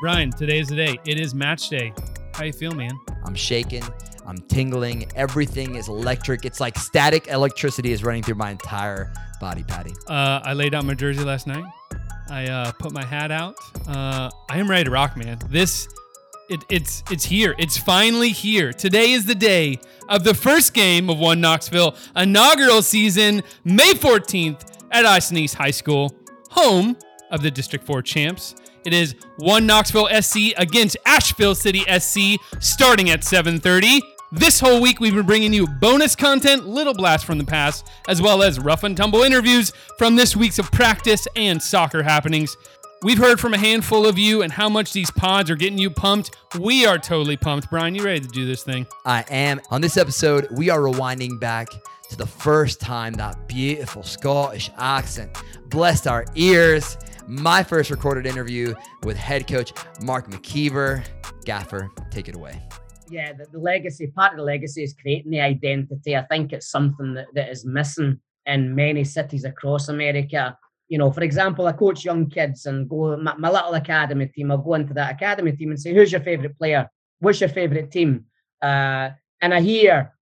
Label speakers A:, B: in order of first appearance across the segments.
A: Brian, today's the day. It is match day. How you feel, man?
B: I'm shaking. I'm tingling. Everything is electric. It's like static electricity is running through my entire body, Patty.
A: Uh, I laid out my jersey last night. I uh, put my hat out. Uh, I am ready to rock, man. This, it, it's it's here. It's finally here. Today is the day of the first game of One Knoxville inaugural season, May 14th at Austin East High School, home of the District 4 champs. It is One Knoxville SC against Asheville City SC, starting at 7:30. This whole week, we've been bringing you bonus content, little blast from the past, as well as rough and tumble interviews from this week's of practice and soccer happenings. We've heard from a handful of you and how much these pods are getting you pumped. We are totally pumped. Brian, you ready to do this thing?
B: I am. On this episode, we are rewinding back to the first time that beautiful Scottish accent blessed our ears. My first recorded interview with head coach Mark McKeever. Gaffer, take it away
C: yeah, the, the, legacy, part of the legacy is creating the identity. I think it's something that, that is missing in many cities across America. You know, for example, I coach young kids and go my, my little academy team. I'll go into that academy team and say, "Who's your favorite player? What's your favorite team?" Uh, and I hear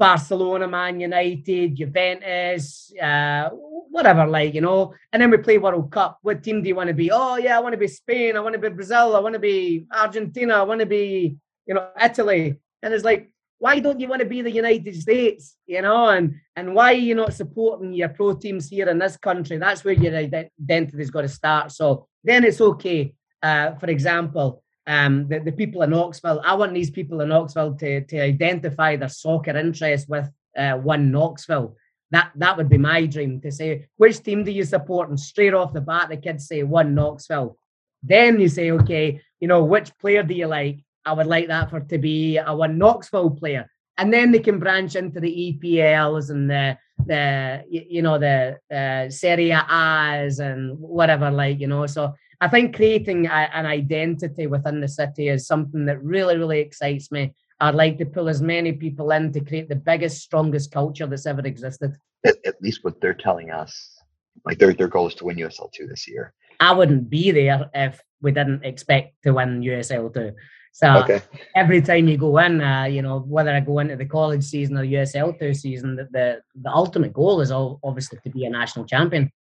C: Barcelona, Man United, Juventus, uh, whatever, like, you know. And then we play World Cup. What team do you want to be? Oh, yeah, I want to be Spain. I want to be Brazil. I want to be Argentina. I want to be you know, Italy. And it's like, why don't you want to be the United States? You know, and and why are you not supporting your pro teams here in this country? That's where your identity's got to start. So then it's okay. Uh, for example, um, the, the people in Knoxville, I want these people in Knoxville to, to identify their soccer interest with uh, one Knoxville. That that would be my dream to say, which team do you support? And straight off the bat, the kids say one Knoxville. Then you say, okay, you know, which player do you like? I would like that for to be a one Knoxville player, and then they can branch into the EPLs and the the you know the uh, Serie A's and whatever, like you know. So I think creating a, an identity within the city is something that really really excites me. I'd like to pull as many people in to create the biggest, strongest culture that's ever existed.
D: At, at least what they're telling us, like their their goal is to win USL two this year.
C: I wouldn't be there if we didn't expect to win USL two. So okay. every time you go in, uh, you know, whether I go into the college season or USL two season, the, the, the ultimate goal is all, obviously to be a national champion.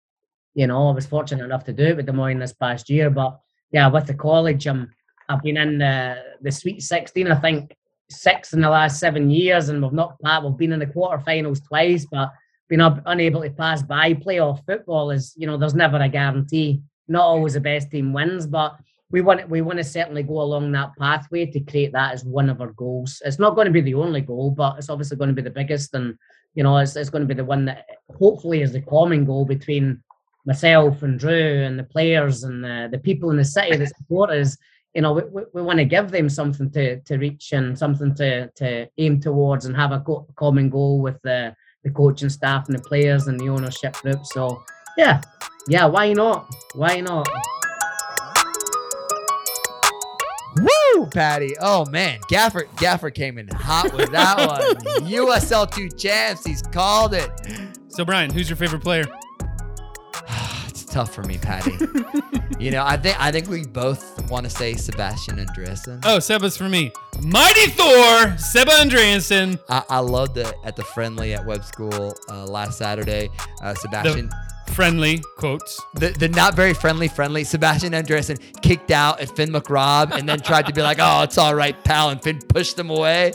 C: You know, I was fortunate enough to do it with Des Moines this past year, but yeah, with the college, um, I've been in the the Sweet 16, I think six in the last seven years, and we've not we've been in the quarterfinals twice, but been up, unable to pass by. Playoff football is, you know, there's never a guarantee. Not always the best team wins, but we want we want to certainly go along that pathway to create that as one of our goals. It's not going to be the only goal, but it's obviously going to be the biggest, and you know, it's, it's going to be the one that hopefully is the common goal between myself and Drew and the players and the, the people in the city that support us. You know, we, we, we want to give them something to to reach and something to to aim towards, and have a co- common goal with the the coaching staff and the players and the ownership group. So, yeah, yeah, why not? Why not?
B: Woo, Patty. Oh man, Gaffer Gaffer came in hot with that one. USL two champs. He's called it.
A: So Brian, who's your favorite player?
B: It's tough for me, Patty. you know, I think I think we both want to say Sebastian Andreasen.
A: Oh, Seba's for me. Mighty Thor, Seba Andreasen.
B: I, I loved it at the friendly at Webb School uh, last Saturday. Uh, Sebastian.
A: The- friendly quotes.
B: The the not very friendly friendly Sebastian Andreasen kicked out at Finn McRobb and then tried to be like, oh, it's all right, pal, and Finn pushed him away.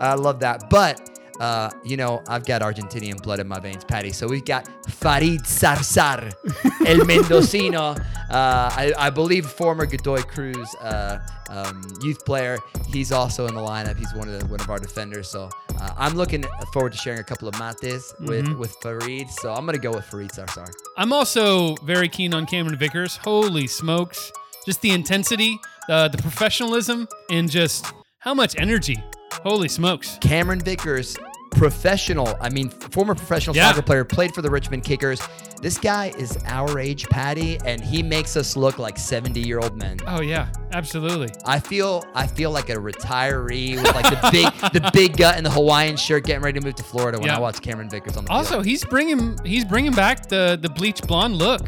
B: I love that. But uh, you know, I've got Argentinian blood in my veins, Patty. So we've got Farid Sarsar, El Mendocino. Uh, I, I, believe former Godoy Cruz uh, um, youth player. He's also in the lineup. He's one of the, one of our defenders. So uh, I'm looking forward to sharing a couple of mates with mm-hmm. with Farid. So I'm gonna go with Farid Sarsar.
A: I'm also very keen on Cameron Vickers. Holy smokes! Just the intensity, uh, the professionalism, and just how much energy Holy smokes.
B: Cameron Vickers, professional, I mean, former professional yeah. soccer player, played for the Richmond Kickers. This guy is our age, Patty, and he makes us look like 70 year old men.
A: Oh yeah, absolutely.
B: I feel I feel like a retiree with like the big the big gut and the Hawaiian shirt, getting ready to move to Florida when yeah. I watch Cameron Vickers on the
A: also,
B: field.
A: he's bringing he's bringing back the the bleach blonde look.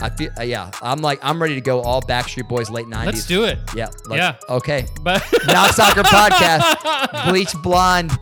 B: I feel uh, yeah. I'm like I'm ready to go all Backstreet Boys late 90s.
A: Let's do it.
B: Yeah. let's-
A: Yeah.
B: Okay.
A: But
B: Now Soccer Podcast. Bleach Blonde.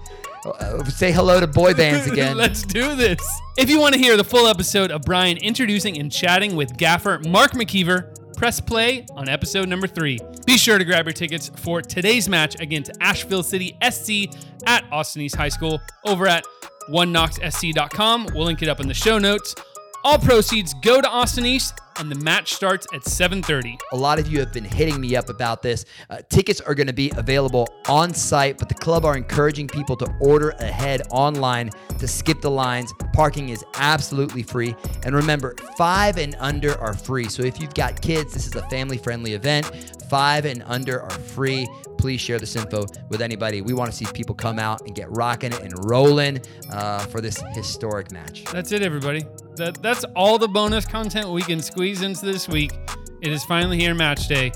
B: Uh, say hello to boy bands again.
A: Let's do this. If you want to hear the full episode of Brian introducing and chatting with gaffer Mark McKeever, press play on episode number three. Be sure to grab your tickets for today's match against Asheville City SC at Austin East High School over at oneknoxsc.com. We'll link it up in the show notes. All proceeds go to Austin East, and the match starts at 7:30.
B: A lot of you have been hitting me up about this. Uh, tickets are going to be available on site, but the club are encouraging people to order ahead online to skip the lines. Parking is absolutely free. And remember, five and under are free. So if you've got kids, this is a family friendly event. Five and under are free. Please share this info with anybody. We want to see people come out and get rocking and rolling uh, for this historic match.
A: That's it, everybody. That that's all the bonus content we can squeeze into this week. It is finally here, match day.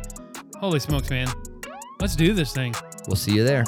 A: Holy smokes, man! Let's do this thing.
B: We'll see you there.